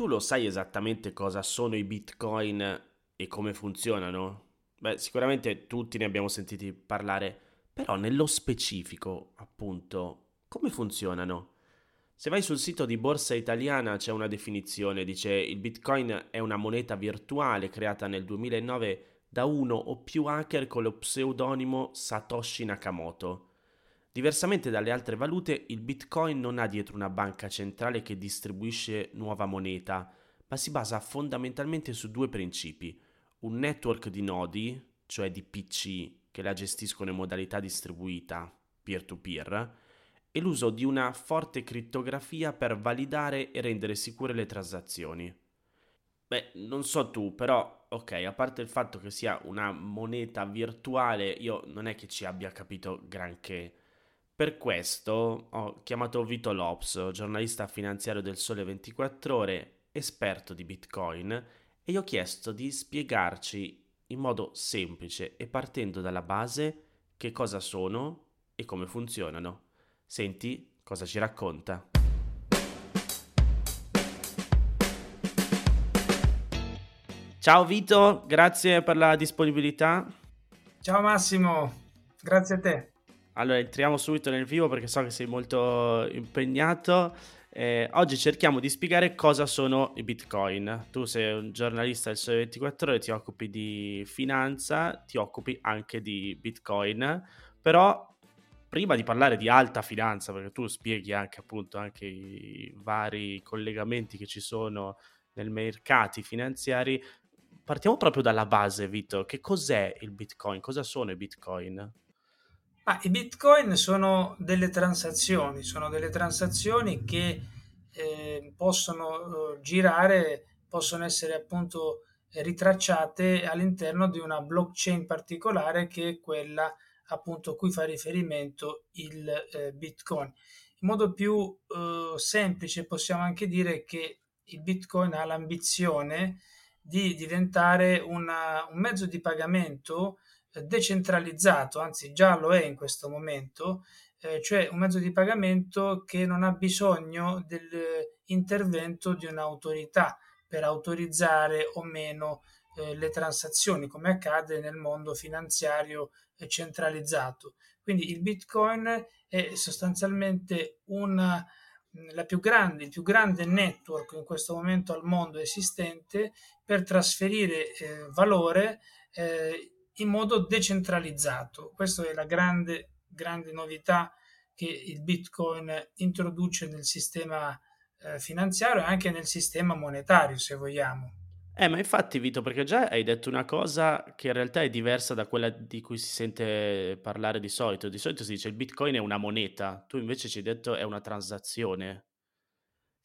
tu lo sai esattamente cosa sono i bitcoin e come funzionano? Beh, sicuramente tutti ne abbiamo sentiti parlare, però nello specifico, appunto, come funzionano? Se vai sul sito di Borsa Italiana c'è una definizione, dice il bitcoin è una moneta virtuale creata nel 2009 da uno o più hacker con lo pseudonimo Satoshi Nakamoto. Diversamente dalle altre valute, il Bitcoin non ha dietro una banca centrale che distribuisce nuova moneta, ma si basa fondamentalmente su due principi. Un network di nodi, cioè di PC, che la gestiscono in modalità distribuita, peer-to-peer, e l'uso di una forte crittografia per validare e rendere sicure le transazioni. Beh, non so tu, però, ok, a parte il fatto che sia una moneta virtuale, io non è che ci abbia capito granché. Per questo ho chiamato Vito Lops, giornalista finanziario del Sole 24 Ore, esperto di Bitcoin, e gli ho chiesto di spiegarci in modo semplice e partendo dalla base che cosa sono e come funzionano. Senti cosa ci racconta. Ciao Vito, grazie per la disponibilità. Ciao Massimo, grazie a te. Allora, entriamo subito nel vivo perché so che sei molto impegnato. Eh, oggi cerchiamo di spiegare cosa sono i bitcoin. Tu sei un giornalista del Sole 24 Ore, ti occupi di finanza, ti occupi anche di bitcoin, però prima di parlare di alta finanza, perché tu spieghi anche appunto anche i vari collegamenti che ci sono nei mercati finanziari, partiamo proprio dalla base, Vito. Che cos'è il bitcoin? Cosa sono i bitcoin? Ah, I bitcoin sono delle transazioni, sono delle transazioni che eh, possono eh, girare, possono essere appunto ritracciate all'interno di una blockchain particolare che è quella appunto a cui fa riferimento il eh, bitcoin. In modo più eh, semplice possiamo anche dire che il bitcoin ha l'ambizione di diventare una, un mezzo di pagamento decentralizzato, anzi già lo è in questo momento, eh, cioè un mezzo di pagamento che non ha bisogno dell'intervento di un'autorità per autorizzare o meno eh, le transazioni, come accade nel mondo finanziario eh, centralizzato. Quindi il Bitcoin è sostanzialmente una, la più grande, il più grande network in questo momento al mondo esistente per trasferire eh, valore eh, in modo decentralizzato. Questa è la grande, grande novità che il Bitcoin introduce nel sistema eh, finanziario e anche nel sistema monetario, se vogliamo. Eh, ma infatti, Vito, perché già hai detto una cosa che in realtà è diversa da quella di cui si sente parlare di solito. Di solito si dice il Bitcoin è una moneta, tu invece ci hai detto è una transazione.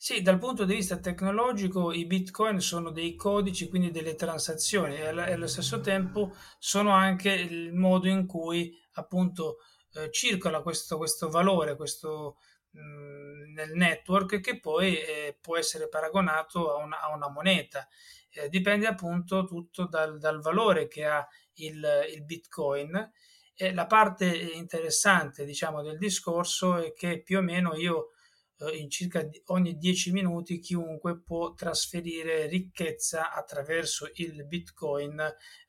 Sì, dal punto di vista tecnologico i bitcoin sono dei codici, quindi delle transazioni e allo stesso tempo sono anche il modo in cui appunto eh, circola questo, questo, valore questo, mh, mm, nel network che poi eh, può essere paragonato a una, a una moneta. Eh, dipende appunto tutto dal, dal, valore che ha il, il bitcoin. E la parte interessante diciamo del discorso è che più o meno io eh, in circa ogni 10 minuti chiunque può trasferire ricchezza attraverso il bitcoin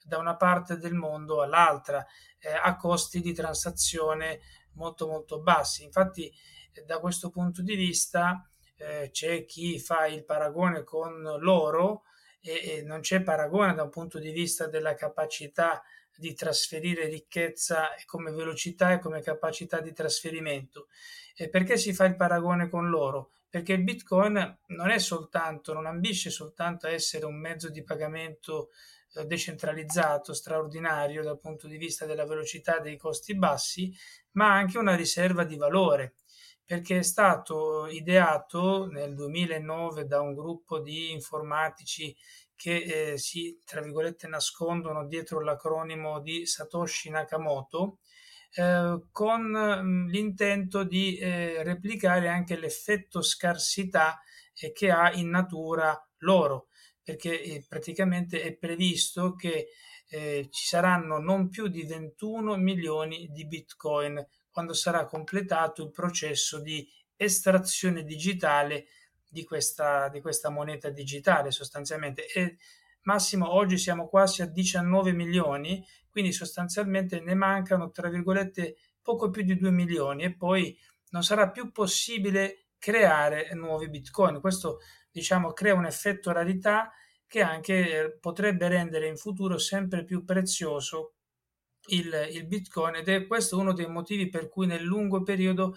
da una parte del mondo all'altra eh, a costi di transazione molto molto bassi infatti eh, da questo punto di vista eh, c'è chi fa il paragone con l'oro e, e non c'è paragone da un punto di vista della capacità di trasferire ricchezza come velocità e come capacità di trasferimento. E perché si fa il paragone con l'oro? Perché il Bitcoin non è soltanto, non ambisce soltanto a essere un mezzo di pagamento eh, decentralizzato, straordinario dal punto di vista della velocità e dei costi bassi, ma anche una riserva di valore, perché è stato ideato nel 2009 da un gruppo di informatici che eh, si, tra virgolette, nascondono dietro l'acronimo di Satoshi Nakamoto, eh, con l'intento di eh, replicare anche l'effetto scarsità eh, che ha in natura l'oro, perché eh, praticamente è previsto che eh, ci saranno non più di 21 milioni di bitcoin quando sarà completato il processo di estrazione digitale di questa, di questa moneta digitale sostanzialmente. E Massimo, oggi siamo quasi a 19 milioni, quindi sostanzialmente ne mancano, tra virgolette, poco più di 2 milioni e poi non sarà più possibile creare nuovi bitcoin. Questo diciamo crea un effetto rarità che anche eh, potrebbe rendere in futuro sempre più prezioso il, il bitcoin ed è questo uno dei motivi per cui nel lungo periodo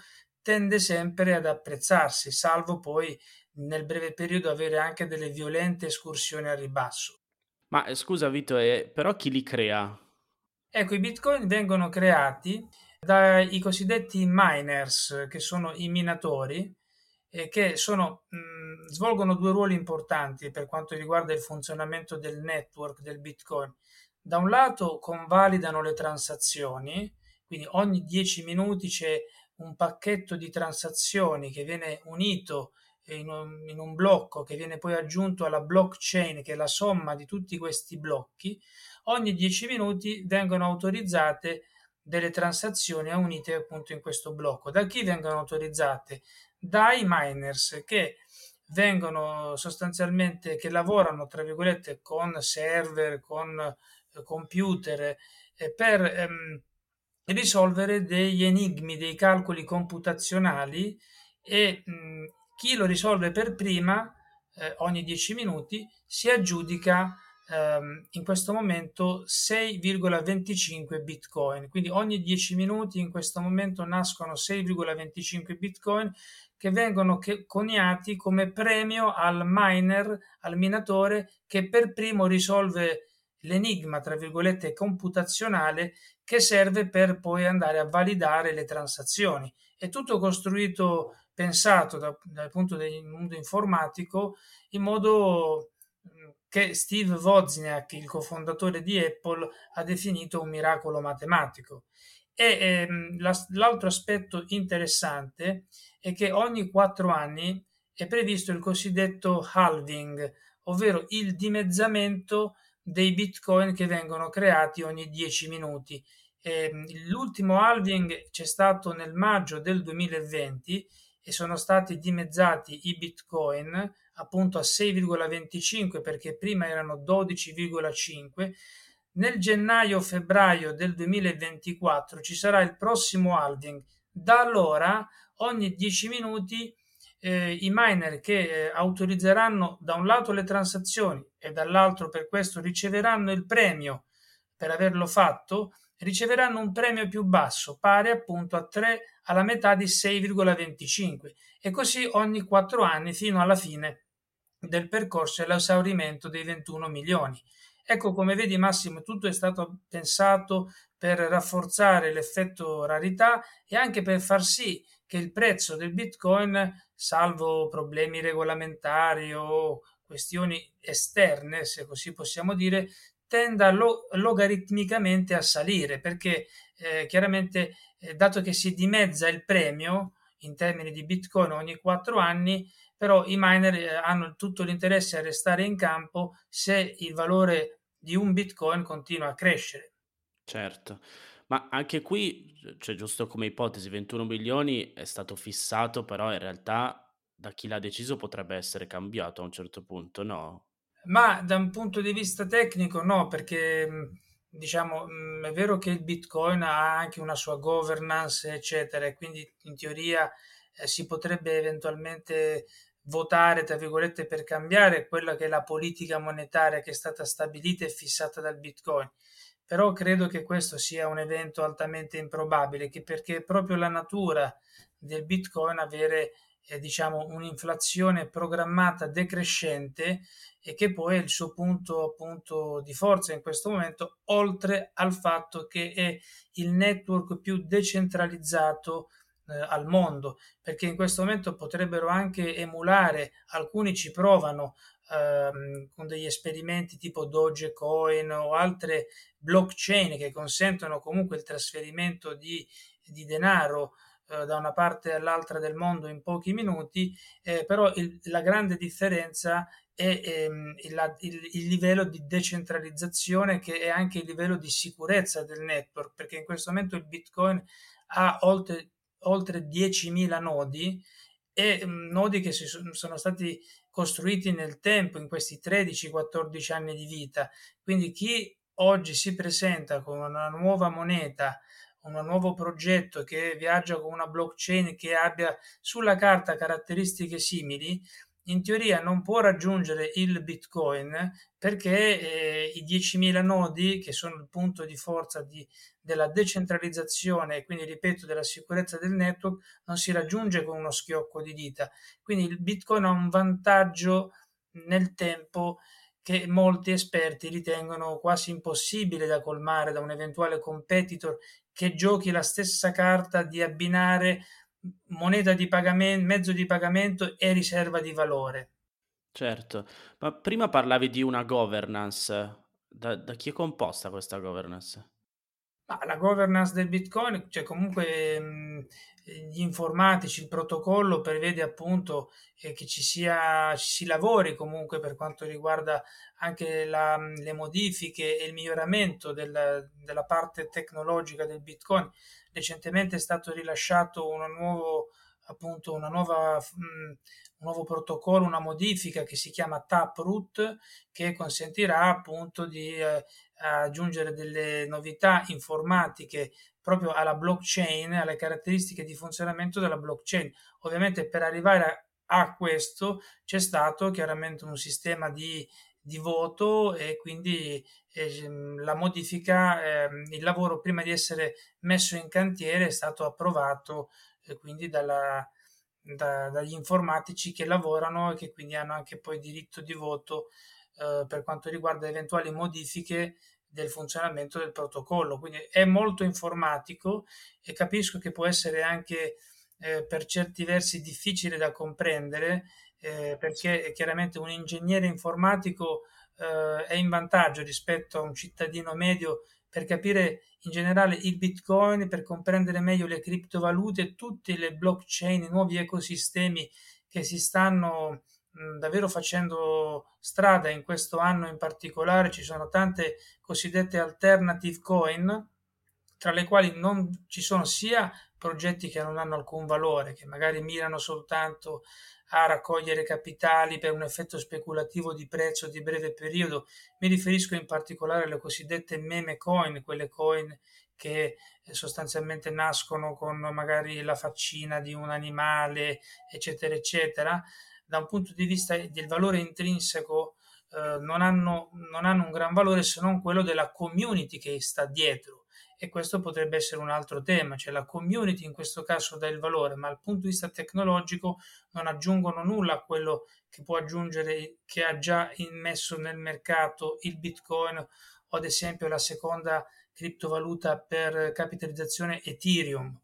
tende sempre ad apprezzarsi, salvo poi nel breve periodo avere anche delle violente escursioni al ribasso. Ma eh, scusa Vito, eh, però chi li crea? Ecco, i bitcoin vengono creati dai cosiddetti miners, che sono i minatori, eh, che sono, mh, svolgono due ruoli importanti per quanto riguarda il funzionamento del network del bitcoin. Da un lato convalidano le transazioni, quindi ogni 10 minuti c'è un pacchetto di transazioni che viene unito in un, in un, blocco che viene poi aggiunto alla blockchain, che è la somma di tutti questi blocchi, ogni 10 minuti vengono autorizzate delle transazioni unite appunto in questo blocco. Da chi vengono autorizzate? Dai miners che vengono sostanzialmente, che lavorano tra virgolette con server, con eh, computer, eh, per ehm, risolvere degli enigmi, dei calcoli computazionali e mh, chi lo risolve per prima, eh, ogni 10 minuti, si aggiudica ehm, in questo momento 6,25 bitcoin. Quindi ogni 10 minuti in questo momento nascono 6,25 bitcoin che vengono che, coniati come premio al miner, al minatore che per primo risolve l'enigma, tra virgolette, computazionale che serve per poi andare a validare le transazioni. È tutto costruito pensato da, dal punto del mondo informatico in modo mm, che Steve Wozniak, il cofondatore di Apple, ha definito un miracolo matematico. E ehm, la, l'altro aspetto interessante è che ogni quattro anni è previsto il cosiddetto halving, ovvero il dimezzamento dei bitcoin che vengono creati ogni 10 minuti. E, ehm, l'ultimo halving c'è stato nel maggio del 2020 e sono stati dimezzati i bitcoin appunto a 6,25 perché prima erano 12,5 nel gennaio-febbraio del 2024 ci sarà il prossimo halving da allora ogni 10 minuti eh, i miner che eh, autorizzeranno da un lato le transazioni e dall'altro per questo riceveranno il premio per averlo fatto riceveranno un premio più basso, pari appunto a 3 alla metà di 6,25 e così ogni 4 anni fino alla fine del percorso e l'esaurimento dei 21 milioni. Ecco come vedi Massimo, tutto è stato pensato per rafforzare l'effetto rarità e anche per far sì che il prezzo del Bitcoin, salvo problemi regolamentari o questioni esterne, se così possiamo dire, tenda lo- logaritmicamente a salire perché eh, chiaramente eh, dato che si dimezza il premio in termini di bitcoin ogni quattro anni però i miner eh, hanno tutto l'interesse a restare in campo se il valore di un bitcoin continua a crescere. Certo ma anche qui cioè giusto come ipotesi 21 milioni è stato fissato però in realtà da chi l'ha deciso potrebbe essere cambiato a un certo punto no ma da un punto di vista tecnico no, perché diciamo è vero che il Bitcoin ha anche una sua governance, eccetera, e quindi in teoria eh, si potrebbe eventualmente votare, tra virgolette, per cambiare quella che è la politica monetaria che è stata stabilita e fissata dal Bitcoin. Però credo che questo sia un evento altamente improbabile, perché è proprio la natura del Bitcoin avere eh, diciamo, un'inflazione programmata decrescente e che poi è il suo punto appunto di forza in questo momento, oltre al fatto che è il network più decentralizzato eh, al mondo, perché in questo momento potrebbero anche emulare, alcuni ci provano ehm, con degli esperimenti tipo Dogecoin o altre blockchain che consentono comunque il trasferimento di, di denaro eh, da una parte all'altra del mondo in pochi minuti, eh, però il, la grande differenza è ehm, il, il, il, livello di decentralizzazione che è anche il livello di sicurezza del network, perché in questo momento il Bitcoin ha oltre, oltre 10.000 nodi e mm, nodi che si sono stati costruiti nel tempo, in questi 13-14 anni di vita. Quindi chi oggi si presenta con una nuova moneta, un nuovo progetto che viaggia con una blockchain che abbia sulla carta caratteristiche simili, in teoria non può raggiungere il Bitcoin perché eh, i 10.000 nodi, che sono il punto di forza di, della decentralizzazione e quindi, ripeto, della sicurezza del network, non si raggiunge con uno schiocco di dita. Quindi il Bitcoin ha un vantaggio nel tempo che molti esperti ritengono quasi impossibile da colmare da un eventuale competitor che giochi la stessa carta di abbinare moneta di pagamento, mezzo di pagamento e riserva di valore. Certo, ma prima parlavi di una governance. Da, da chi è composta questa governance? La governance del Bitcoin, cioè comunque mh, gli informatici, il protocollo prevede appunto eh, che ci sia, si lavori comunque per quanto riguarda anche la, le modifiche e il miglioramento del, della parte tecnologica del Bitcoin. Recentemente è stato rilasciato una, nuovo, appunto, una nuova, mh, un nuovo protocollo, una modifica che si chiama Taproot, che consentirà appunto di eh, aggiungere delle novità informatiche proprio alla blockchain, alle caratteristiche di funzionamento della blockchain. Ovviamente per arrivare a, a questo c'è stato chiaramente un sistema di di voto e quindi eh, la modifica, eh, il lavoro prima di essere messo in cantiere è stato approvato eh, quindi dalla, da, dagli informatici che lavorano e che quindi hanno anche poi diritto di voto eh, per quanto riguarda eventuali modifiche del funzionamento del protocollo. Quindi è molto informatico e capisco che può essere anche eh, per certi versi difficile da comprendere eh, perché chiaramente un ingegnere informatico eh, è in vantaggio rispetto a un cittadino medio per capire in generale il bitcoin, per comprendere meglio le criptovalute, tutte le blockchain, i nuovi ecosistemi che si stanno davvero facendo strada in questo anno in particolare, ci sono tante cosiddette alternative coin, tra le quali non ci sono sia progetti che non hanno alcun valore, che magari mirano soltanto a raccogliere capitali per un effetto speculativo di prezzo di breve periodo. Mi riferisco in particolare alle cosiddette meme coin, quelle coin che eh, sostanzialmente nascono con magari la faccina di un animale, eccetera, eccetera. Da un punto di vista del valore intrinseco, eh, non, hanno, non hanno un gran valore se non quello della community che sta dietro e questo potrebbe essere un altro tema, cioè la community in questo caso dà il valore, ma dal punto di vista tecnologico non aggiungono nulla a quello che può aggiungere, che ha già immesso nel mercato il Bitcoin o ad esempio la seconda criptovaluta per capitalizzazione Ethereum.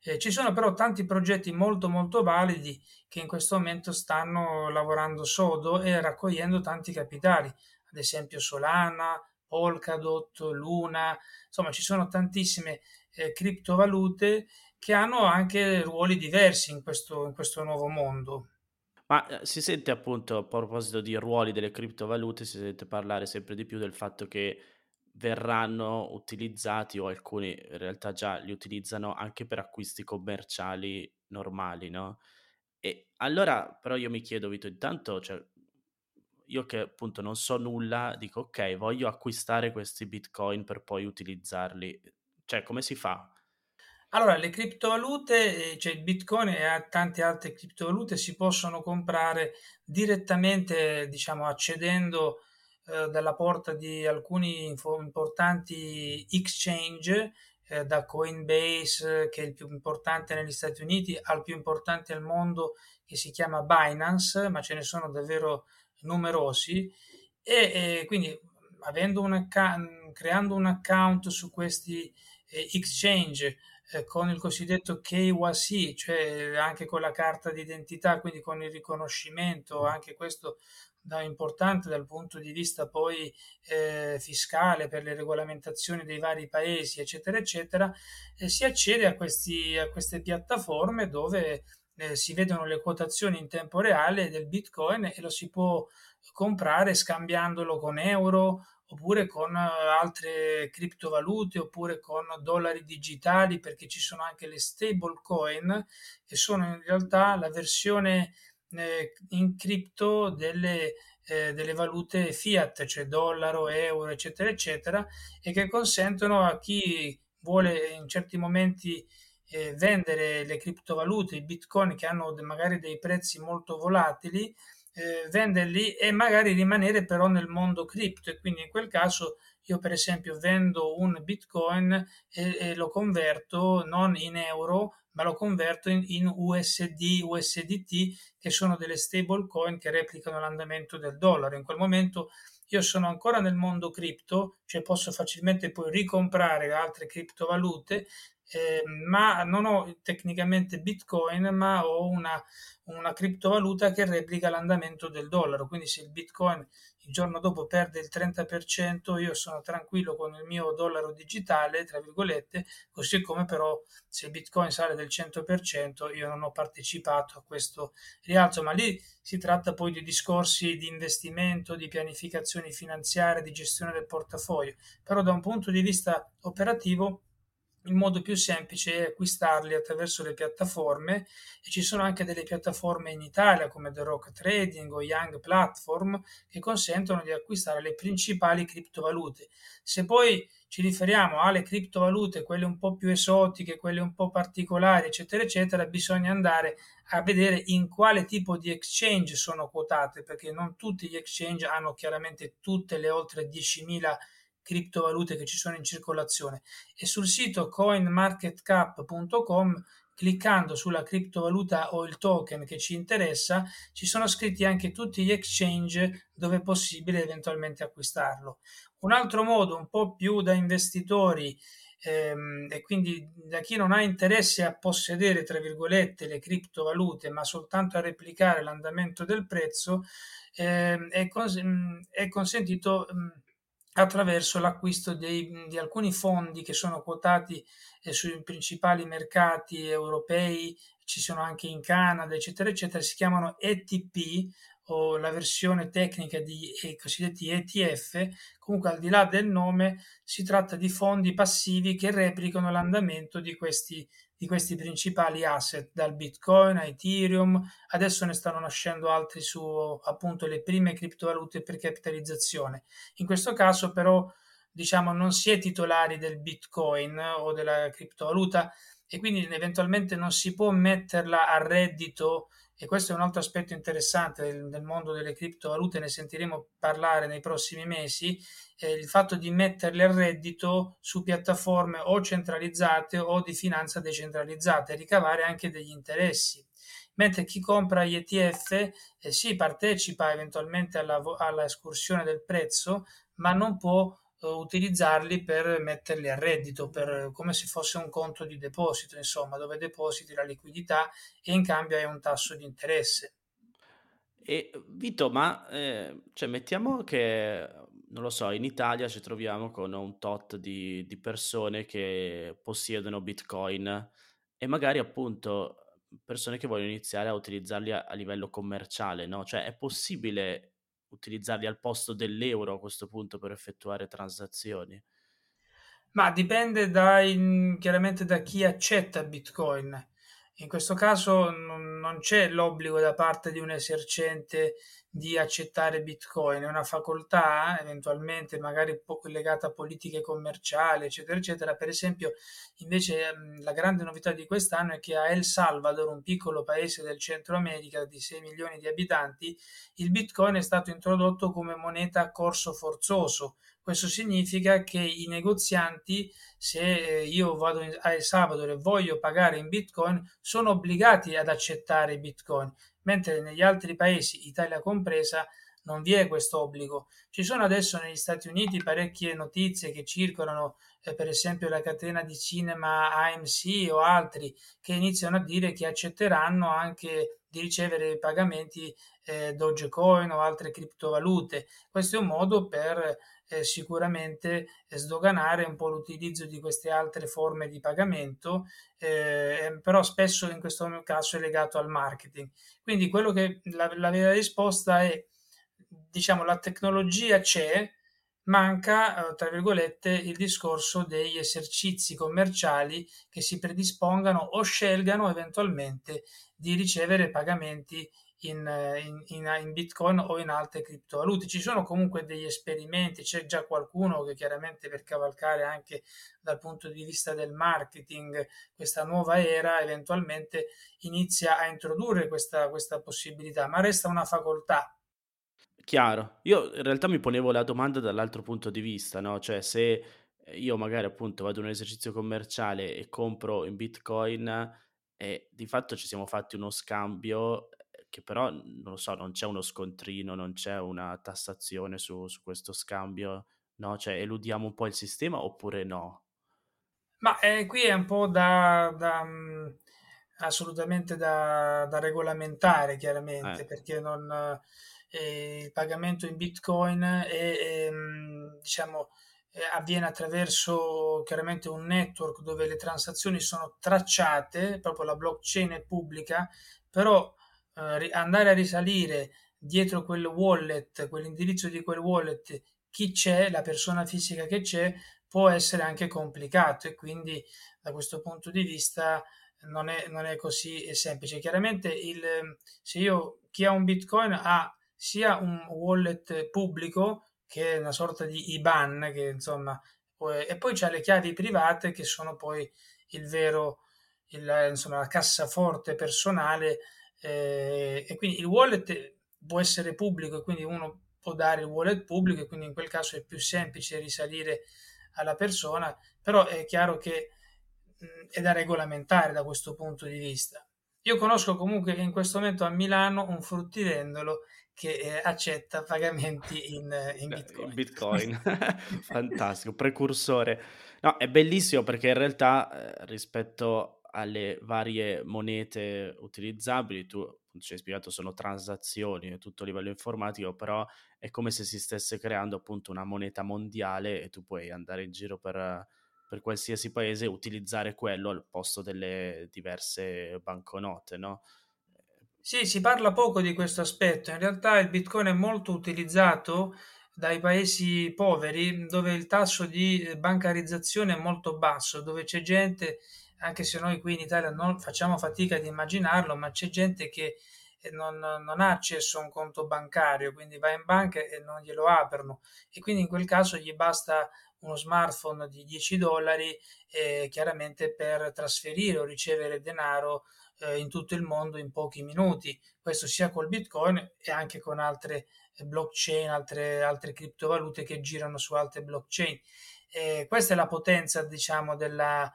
Eh, ci sono però tanti progetti molto molto validi che in questo momento stanno lavorando sodo e raccogliendo tanti capitali, ad esempio Solana, Polkadot, Luna, insomma ci sono tantissime eh, criptovalute che hanno anche ruoli diversi in questo, in questo nuovo mondo. Ma eh, si sente appunto a proposito di ruoli delle criptovalute, si sente parlare sempre di più del fatto che verranno utilizzati o alcuni in realtà già li utilizzano anche per acquisti commerciali normali, no? E allora però io mi chiedo, Vito, intanto, cioè, io che appunto non so nulla, dico ok, voglio acquistare questi bitcoin per poi utilizzarli. Cioè, come si fa? Allora, le criptovalute, cioè il bitcoin e tante altre criptovalute si possono comprare direttamente, diciamo, accedendo eh, dalla porta di alcuni info- importanti exchange, eh, da Coinbase, che è il più importante negli Stati Uniti, al più importante al mondo, che si chiama Binance, ma ce ne sono davvero numerosi e, e quindi avendo un account, creando un account su questi eh, exchange eh, con il cosiddetto KYC, cioè anche con la carta d'identità, quindi con il riconoscimento, anche questo da importante dal punto di vista poi eh, fiscale per le regolamentazioni dei vari paesi, eccetera, eccetera, eh, si accede a, questi, a queste piattaforme dove eh, si vedono le quotazioni in tempo reale del Bitcoin e lo si può comprare scambiandolo con euro oppure con eh, altre criptovalute oppure con dollari digitali perché ci sono anche le stable coin che sono in realtà la versione eh, in cripto delle, eh, delle valute fiat, cioè dollaro, euro, eccetera, eccetera, e che consentono a chi vuole in certi momenti eh, vendere le criptovalute, i bitcoin che hanno magari dei prezzi molto volatili, eh, venderli e magari rimanere però nel mondo cripto e quindi in quel caso io per esempio vendo un bitcoin e, e lo converto non in euro ma lo converto in, in USD, USDT che sono delle stable coin che replicano l'andamento del dollaro. In quel momento io sono ancora nel mondo cripto, cioè posso facilmente poi ricomprare altre criptovalute eh, ma non ho tecnicamente Bitcoin, ma ho una, una criptovaluta che replica l'andamento del dollaro. Quindi se il Bitcoin il giorno dopo perde il 30%, io sono tranquillo con il mio dollaro digitale, tra virgolette, così come però se il Bitcoin sale del 100%, io non ho partecipato a questo rialzo, ma lì si tratta poi di discorsi di investimento, di pianificazioni finanziarie, di gestione del portafoglio. Però da un punto di vista operativo il modo più semplice è acquistarli attraverso le piattaforme e ci sono anche delle piattaforme in Italia come The Rock Trading o Young Platform che consentono di acquistare le principali criptovalute. Se poi ci riferiamo alle criptovalute, quelle un po' più esotiche, quelle un po' particolari, eccetera, eccetera, bisogna andare a vedere in quale tipo di exchange sono quotate, perché non tutti gli exchange hanno chiaramente tutte le oltre 10.000 criptovalute che ci sono in circolazione e sul sito coinmarketcap.com cliccando sulla criptovaluta o il token che ci interessa ci sono scritti anche tutti gli exchange dove è possibile eventualmente acquistarlo. Un altro modo un po' più da investitori ehm, e quindi da chi non ha interesse a possedere tra virgolette le criptovalute ma soltanto a replicare l'andamento del prezzo ehm, è, cons- è consentito mh, attraverso l'acquisto dei, di alcuni fondi che sono quotati eh, sui principali mercati europei, ci sono anche in Canada, eccetera, eccetera, si chiamano ETP o la versione tecnica di eh, cosiddetti ETF, comunque al di là del nome si tratta di fondi passivi che replicano l'andamento di questi di questi principali asset, dal Bitcoin a Ethereum, adesso ne stanno nascendo altri su appunto le prime criptovalute per capitalizzazione. In questo caso però diciamo non si è titolari del Bitcoin o della criptovaluta e quindi eventualmente non si può metterla a reddito e questo è un altro aspetto interessante del, del mondo delle criptovalute, ne sentiremo parlare nei prossimi mesi, eh, il fatto di metterle a reddito su piattaforme o centralizzate o di finanza decentralizzata e ricavare anche degli interessi. Mentre chi compra gli ETF eh, sì, partecipa eventualmente alla, alla escursione del prezzo, ma non può utilizzarli per metterli a reddito, per, come se fosse un conto di deposito, insomma, dove depositi la liquidità e in cambio hai un tasso di interesse. E Vito, ma eh, cioè, mettiamo che, non lo so, in Italia ci troviamo con un tot di, di persone che possiedono Bitcoin e magari appunto persone che vogliono iniziare a utilizzarli a, a livello commerciale, no? Cioè è possibile utilizzarli al posto dell'euro a questo punto per effettuare transazioni? Ma dipende dai, chiaramente da chi accetta Bitcoin. In questo caso non, non c'è l'obbligo da parte di un esercente di accettare Bitcoin, è una facoltà eventualmente magari legata a politiche commerciali, eccetera, eccetera. Per esempio, invece la grande novità di quest'anno è che a El Salvador, un piccolo paese del Centro America di 6 milioni di abitanti, il Bitcoin è stato introdotto come moneta a corso forzoso. Questo significa che i negozianti, se eh, io vado a El Salvador e voglio pagare in Bitcoin, sono obbligati ad accettare Bitcoin mentre negli altri paesi, Italia compresa, non vi è questo obbligo. Ci sono adesso negli Stati Uniti parecchie notizie che circolano, eh, per esempio la catena di cinema AMC o altri, che iniziano a dire che accetteranno anche di ricevere pagamenti eh, Dogecoin o altre criptovalute. Questo è un modo per eh, sicuramente sdoganare un po' l'utilizzo di queste altre forme di pagamento, eh, però spesso in questo caso è legato al marketing. Quindi quello che la, la vera risposta è, diciamo, la tecnologia c'è, manca, eh, tra virgolette, il discorso degli esercizi commerciali che si predispongano o scelgano eventualmente di ricevere pagamenti in, in, in, in, Bitcoin o in altre criptovalute. Ci sono comunque degli esperimenti, c'è già qualcuno che chiaramente per cavalcare anche dal punto di vista del marketing questa nuova era eventualmente inizia a introdurre questa, questa possibilità, ma resta una facoltà. Chiaro, io in realtà mi ponevo la domanda dall'altro punto di vista, no? Cioè se io magari appunto vado in un esercizio commerciale e compro in Bitcoin e di fatto ci siamo fatti uno scambio che però non lo so, non c'è uno scontrino, non c'è una tassazione su, su questo scambio, no? Cioè eludiamo un po' il sistema oppure no? Ma eh, qui è un po' da, da mh, assolutamente da, da, regolamentare, chiaramente, eh. perché non, eh, il pagamento in Bitcoin è, è diciamo, avviene attraverso chiaramente un network dove le transazioni sono tracciate, proprio la blockchain è pubblica, però eh, andare a risalire dietro quel wallet, quell'indirizzo di quel wallet, chi c'è, la persona fisica che c'è, può essere anche complicato e quindi da questo punto di vista non è, non è così semplice. Chiaramente il, se io, chi ha un bitcoin ha sia un wallet pubblico che è una sorta di IBAN che insomma e poi c'ha le chiavi private che sono poi il vero il, insomma la cassaforte personale eh, e quindi il wallet può essere pubblico e quindi uno può dare il wallet pubblico e quindi in quel caso è più semplice risalire alla persona, però è chiaro che mh, è da regolamentare da questo punto di vista. Io conosco comunque in questo momento a Milano un fruttivendolo che eh, accetta pagamenti in, in Bitcoin. In Bitcoin. Fantastico, precursore. No, è bellissimo perché in realtà eh, rispetto alle varie monete utilizzabili, tu ci hai spiegato sono transazioni a tutto livello informatico, però è come se si stesse creando appunto una moneta mondiale e tu puoi andare in giro per, per qualsiasi paese e utilizzare quello al posto delle diverse banconote, no? Sì, si parla poco di questo aspetto. In realtà il Bitcoin è molto utilizzato dai paesi poveri dove il tasso di bancarizzazione è molto basso, dove c'è gente anche se noi qui in Italia non facciamo fatica ad immaginarlo, ma c'è gente che eh, non, non, ha accesso a un conto bancario, quindi va in banca e non glielo aprono e quindi in quel caso gli basta uno smartphone di 10 dollari eh, chiaramente per trasferire o ricevere denaro eh, in tutto il mondo in pochi minuti. Questo sia col Bitcoin e anche con altre blockchain, altre, altre criptovalute che girano su altre blockchain. Eh, questa è la potenza, diciamo, della,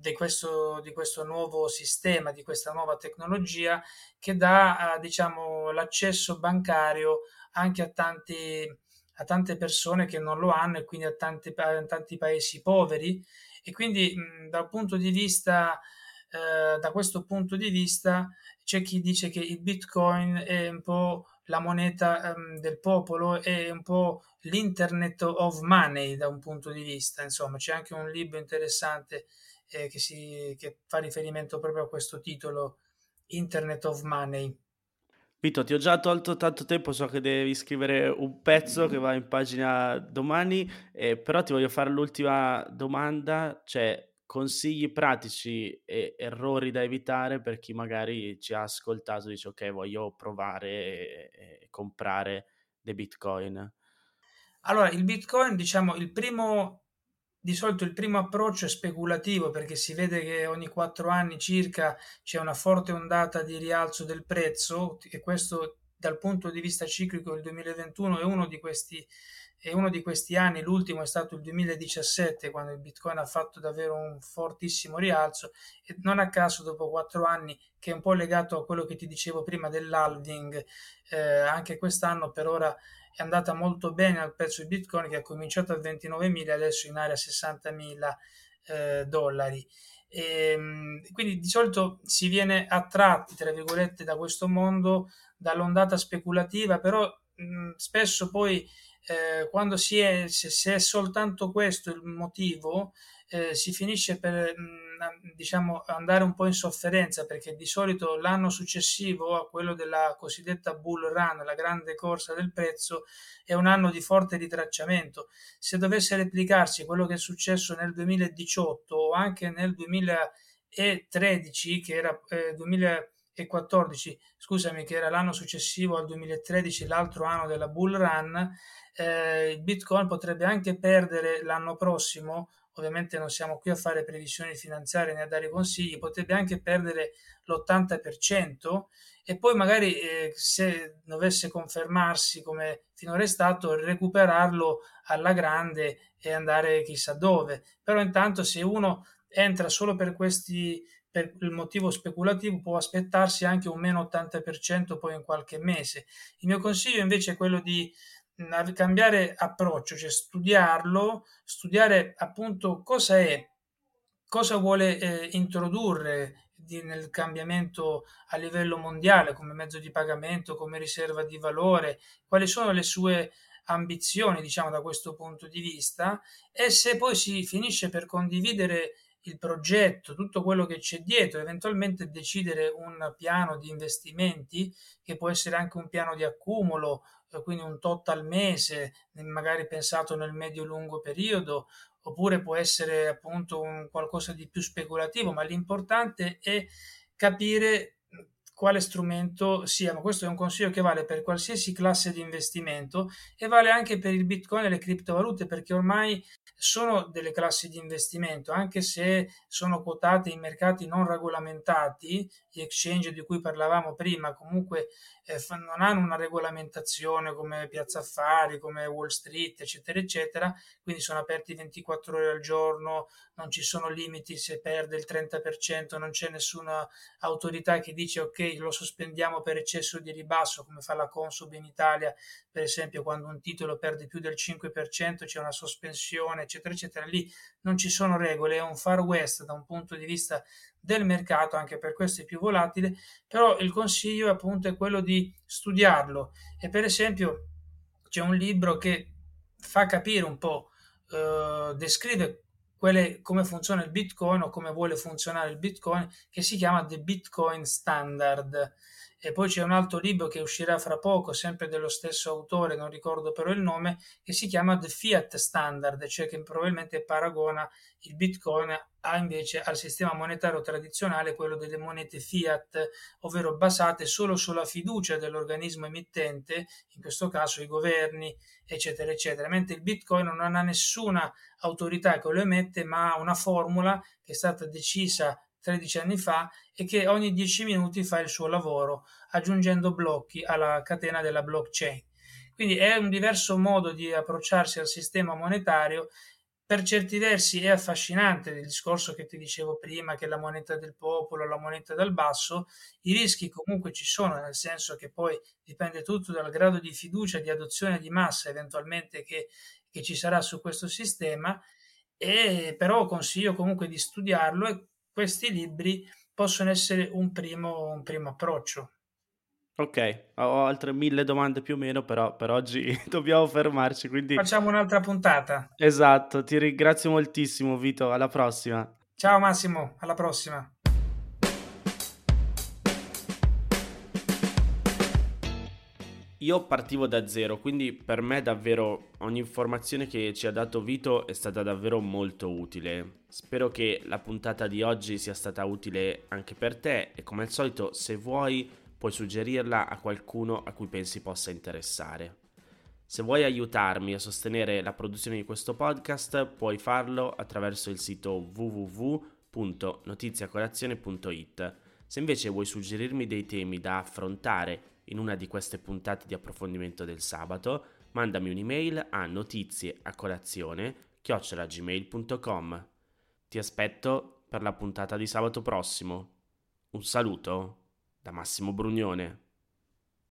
di questo, di questo, nuovo sistema, di questa nuova tecnologia che dà diciamo, l'accesso bancario anche a, tanti, a, tante persone che non lo hanno e quindi a tanti, a tanti paesi poveri. E quindi mh, dal punto di vista eh, da questo punto di vista c'è chi dice che il bitcoin è un po' la moneta um, del popolo è un po' l'internet of money da un punto di vista insomma. C'è anche un libro interessante eh, che, si, che fa riferimento proprio a questo titolo, Internet of Money. Vito, ti ho già tolto tanto tempo, so che devi scrivere un pezzo che va in pagina domani, eh, però ti voglio fare l'ultima domanda, cioè consigli pratici e errori da evitare per chi magari ci ha ascoltato e dice ok voglio provare e, e comprare dei bitcoin. Allora, il bitcoin, diciamo, il primo di solito il primo approccio è speculativo perché si vede che ogni quattro anni circa c'è una forte ondata di rialzo del prezzo e questo dal punto di vista ciclico il 2021 è uno di questi, è uno di questi anni, l'ultimo è stato il 2017 quando il Bitcoin ha fatto davvero un fortissimo rialzo e non a caso dopo quattro anni che è un po' legato a quello che ti dicevo prima dell'halving, eh, anche quest'anno per ora è andata molto bene al prezzo di Bitcoin che ha cominciato a 29.000 adesso in area 60.000 eh, dollari. E, ehm, quindi di solito si viene attratti, tra virgolette, da questo mondo, dall'ondata speculativa, però mh, spesso poi eh, quando si è, se, se, è soltanto questo il motivo, eh, si finisce per mh, diciamo, andare un po' in sofferenza perché di solito l'anno successivo a quello della cosiddetta bull run, la grande corsa del prezzo, è un anno di forte ritracciamento. Se dovesse replicarsi quello che è successo nel 2018 o anche nel 2013, che era eh, 2014, scusami, che era l'anno successivo al 2013, l'altro anno della bull run, eh, il Bitcoin potrebbe anche perdere l'anno prossimo ovviamente non siamo qui a fare previsioni finanziarie né a dare consigli, potrebbe anche perdere l'80% e poi magari eh, se dovesse confermarsi come finora è stato, recuperarlo alla grande e andare chissà dove. Però intanto se uno entra solo per questi per il motivo speculativo può aspettarsi anche un meno 80% poi in qualche mese. Il mio consiglio invece è quello di cambiare approccio, cioè studiarlo, studiare appunto cosa è, cosa vuole eh, introdurre di, nel cambiamento a livello mondiale come mezzo di pagamento, come riserva di valore, quali sono le sue ambizioni, diciamo, da questo punto di vista e se poi si finisce per condividere il progetto, tutto quello che c'è dietro, eventualmente decidere un piano di investimenti che può essere anche un piano di accumulo quindi un tot al mese, magari pensato nel medio-lungo periodo, oppure può essere appunto un qualcosa di più speculativo, ma l'importante è capire quale strumento sia, ma questo è un consiglio che vale per qualsiasi classe di investimento e vale anche per il Bitcoin e le criptovalute perché ormai sono delle classi di investimento, anche se sono quotate in mercati non regolamentati, gli exchange di cui parlavamo prima comunque eh, non hanno una regolamentazione come Piazza Affari, come Wall Street, eccetera, eccetera, quindi sono aperti 24 ore al giorno, non ci sono limiti se perde il 30%, non c'è nessuna autorità che dice ok lo sospendiamo per eccesso di ribasso come fa la Consub in Italia, per esempio quando un titolo perde più del 5% c'è una sospensione, eccetera, eccetera, lì non ci sono regole, è un far west da un punto di vista del mercato, anche per questo è più volatile, però il consiglio appunto è quello di studiarlo e per esempio c'è un libro che fa capire un po', eh, descrive quelle, come funziona il Bitcoin o come vuole funzionare il Bitcoin, che si chiama The Bitcoin Standard. E poi c'è un altro libro che uscirà fra poco, sempre dello stesso autore, non ricordo però il nome, che si chiama The Fiat Standard, cioè che probabilmente paragona il Bitcoin a invece al sistema monetario tradizionale, quello delle monete fiat, ovvero basate solo sulla fiducia dell'organismo emittente, in questo caso i governi, eccetera, eccetera, mentre il Bitcoin non ha nessuna autorità che lo emette, ma ha una formula che è stata decisa 13 anni fa e che ogni 10 minuti fa il suo lavoro aggiungendo blocchi alla catena della blockchain. Quindi è un diverso modo di approcciarsi al sistema monetario. Per certi versi è affascinante il discorso che ti dicevo prima, che la moneta del popolo, la moneta dal basso, i rischi comunque ci sono, nel senso che poi dipende tutto dal grado di fiducia, di adozione di massa eventualmente che, che ci sarà su questo sistema, e però consiglio comunque di studiarlo e questi libri possono essere un primo, un primo approccio. Ok, ho altre mille domande più o meno, però per oggi dobbiamo fermarci, quindi... Facciamo un'altra puntata. Esatto, ti ringrazio moltissimo Vito, alla prossima. Ciao Massimo, alla prossima. Io partivo da zero, quindi per me davvero ogni informazione che ci ha dato Vito è stata davvero molto utile. Spero che la puntata di oggi sia stata utile anche per te e come al solito se vuoi puoi suggerirla a qualcuno a cui pensi possa interessare. Se vuoi aiutarmi a sostenere la produzione di questo podcast puoi farlo attraverso il sito www.notiziacolazione.it. Se invece vuoi suggerirmi dei temi da affrontare in una di queste puntate di approfondimento del sabato, mandami un'email a notizie a colazione chiocciolagmail.com. Ti aspetto per la puntata di sabato prossimo. Un saluto da Massimo Brugnone.